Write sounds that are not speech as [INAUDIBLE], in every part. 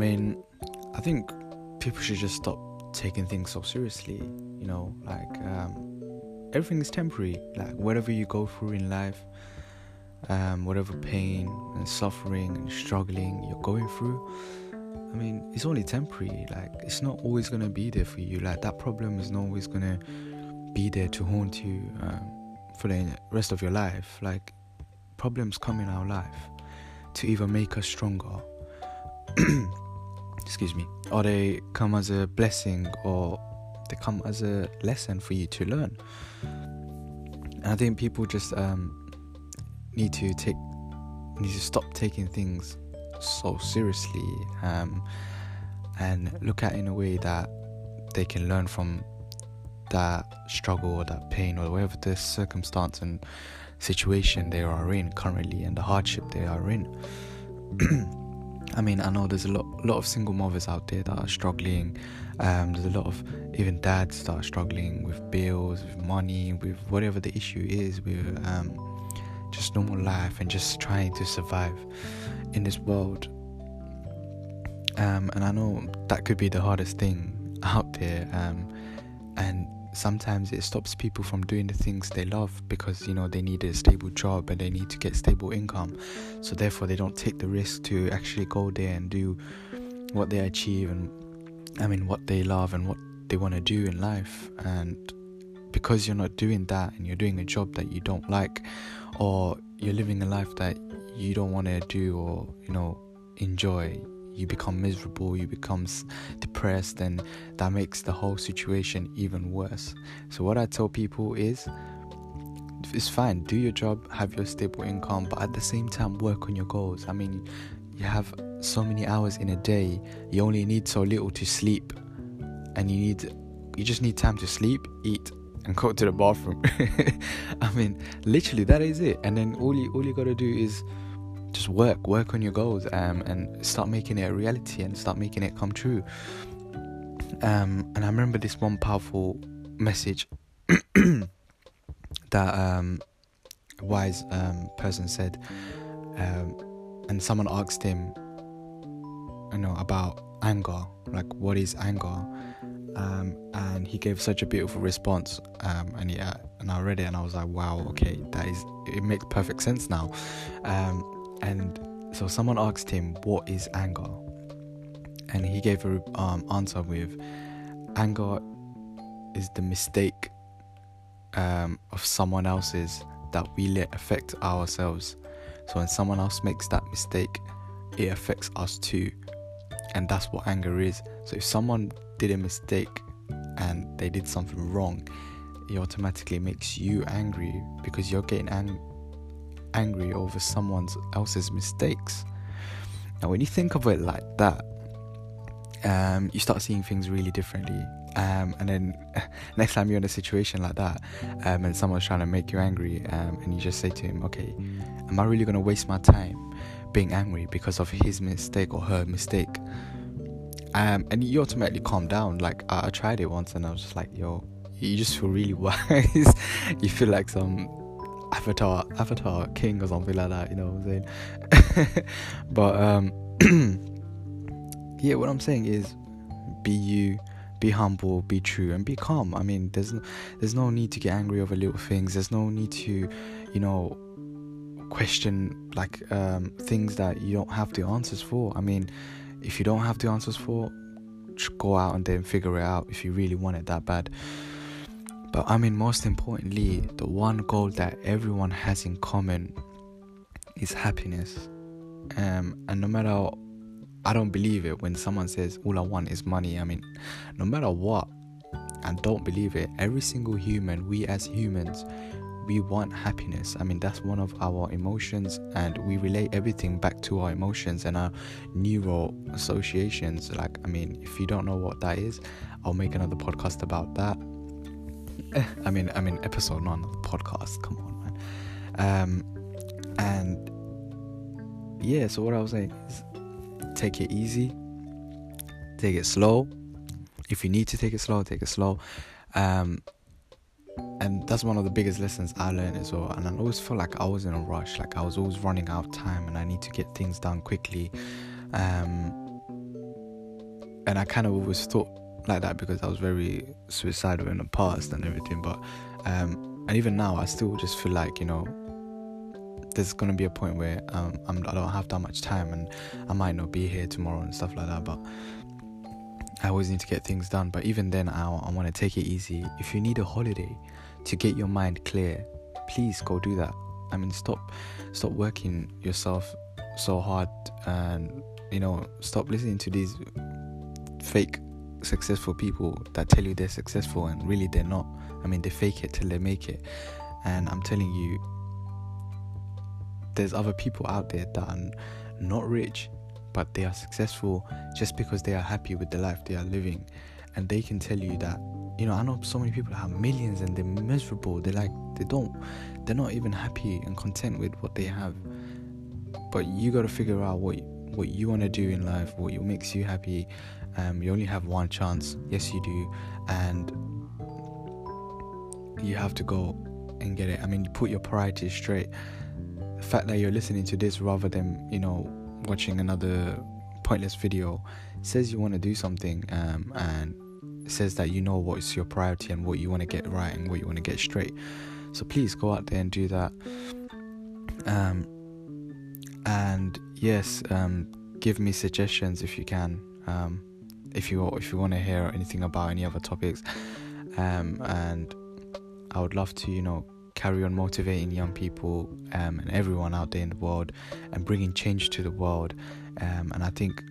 I mean, I think people should just stop taking things so seriously. You know, like um, everything is temporary. Like whatever you go through in life, um, whatever pain and suffering and struggling you're going through, I mean, it's only temporary. Like it's not always gonna be there for you. Like that problem is not always gonna be there to haunt you um, for the rest of your life. Like problems come in our life to either make us stronger. [CLEARS THROAT] excuse me, or they come as a blessing or they come as a lesson for you to learn. And I think people just um, need to take need to stop taking things so seriously um, and look at it in a way that they can learn from that struggle or that pain or whatever the circumstance and situation they are in currently and the hardship they are in. [CLEARS THROAT] I mean, I know there's a lot, lot of single mothers out there that are struggling. Um, there's a lot of even dads that are struggling with bills, with money, with whatever the issue is, with um, just normal life and just trying to survive in this world. Um, and I know that could be the hardest thing out there. Um, and sometimes it stops people from doing the things they love because you know they need a stable job and they need to get stable income. So therefore they don't take the risk to actually go there and do what they achieve and i mean what they love and what they want to do in life. And because you're not doing that and you're doing a job that you don't like or you're living a life that you don't want to do or you know enjoy you become miserable, you become depressed, and that makes the whole situation even worse. So, what I tell people is it's fine, do your job, have your stable income, but at the same time, work on your goals. I mean, you have so many hours in a day, you only need so little to sleep, and you need you just need time to sleep, eat, and go to the bathroom. [LAUGHS] I mean, literally, that is it. And then all you all you gotta do is just work, work on your goals, um, and start making it a reality and start making it come true. Um, and I remember this one powerful message [COUGHS] that um, a wise um, person said, um, and someone asked him, you know, about anger, like what is anger, um, and he gave such a beautiful response. And yeah, and I read it and I was like, wow, okay, that is it makes perfect sense now. And so someone asked him, What is anger? And he gave an um, answer with, Anger is the mistake um, of someone else's that we let affect ourselves. So when someone else makes that mistake, it affects us too. And that's what anger is. So if someone did a mistake and they did something wrong, it automatically makes you angry because you're getting angry angry over someone else's mistakes. Now, when you think of it like that, um, you start seeing things really differently. Um, and then [LAUGHS] next time you're in a situation like that, um, and someone's trying to make you angry, um, and you just say to him, "Okay, am I really going to waste my time being angry because of his mistake or her mistake?" Um, and you automatically calm down. Like I, I tried it once, and I was just like, "Yo." You just feel really [LAUGHS] wise. you feel like some Avatar, Avatar King or something like that. You know what I'm saying? [LAUGHS] but um, [CLEARS THROAT] yeah, what I'm saying is, be you, be humble, be true, and be calm. I mean, there's no, there's no need to get angry over little things. There's no need to, you know, question like um, things that you don't have the answers for. I mean, if you don't have the answers for, just go out and then figure it out if you really want it that bad. But I mean, most importantly, the one goal that everyone has in common is happiness. Um, and no matter, I don't believe it when someone says all I want is money. I mean, no matter what, and don't believe it, every single human, we as humans, we want happiness. I mean, that's one of our emotions, and we relate everything back to our emotions and our neural associations. Like, I mean, if you don't know what that is, I'll make another podcast about that. I mean, I mean, episode of the podcast. Come on, man. Um, and yeah, so what I was saying is, take it easy, take it slow. If you need to take it slow, take it slow. Um, and that's one of the biggest lessons I learned as well. And I always felt like I was in a rush, like I was always running out of time, and I need to get things done quickly. Um, and I kind of always thought like that because I was very suicidal in the past and everything. But um, and even now, I still just feel like you know, there's gonna be a point where um, I'm, I don't have that much time, and I might not be here tomorrow and stuff like that. But I always need to get things done. But even then, I, I want to take it easy. If you need a holiday to get your mind clear, please go do that. I mean, stop, stop working yourself so hard, and you know, stop listening to these fake successful people that tell you they're successful and really they're not. I mean, they fake it till they make it. And I'm telling you, there's other people out there that are not rich, but they are successful just because they are happy with the life they are living. And they can tell you that, you know, I know so many people have millions and they're miserable. They're like, they don't, they're not even happy and content with what they have. But you got to figure out what what you want to do in life, what makes you happy, um, you only have one chance. Yes, you do, and you have to go and get it. I mean, you put your priorities straight. The fact that you're listening to this rather than you know watching another pointless video says you want to do something, um, and says that you know what's your priority and what you want to get right and what you want to get straight. So please go out there and do that. Um, and yes, um, give me suggestions if you can. Um, if you if you want to hear anything about any other topics um, and I would love to you know carry on motivating young people um, and everyone out there in the world and bringing change to the world um, and I think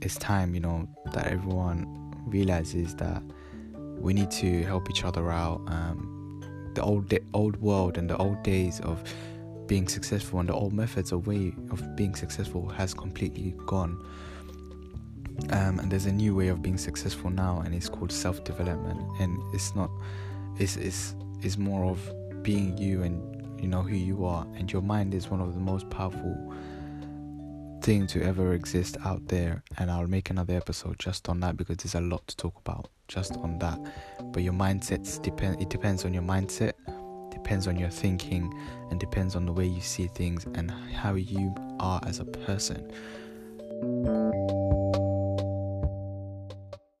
it's time you know that everyone realizes that we need to help each other out um, the old old world and the old days of being successful and the old methods of way of being successful has completely gone. Um, and there's a new way of being successful now and it's called self-development. And it's not it's, it's it's more of being you and you know who you are. And your mind is one of the most powerful thing to ever exist out there. And I'll make another episode just on that because there's a lot to talk about just on that. But your mindsets depend it depends on your mindset depends on your thinking and depends on the way you see things and how you are as a person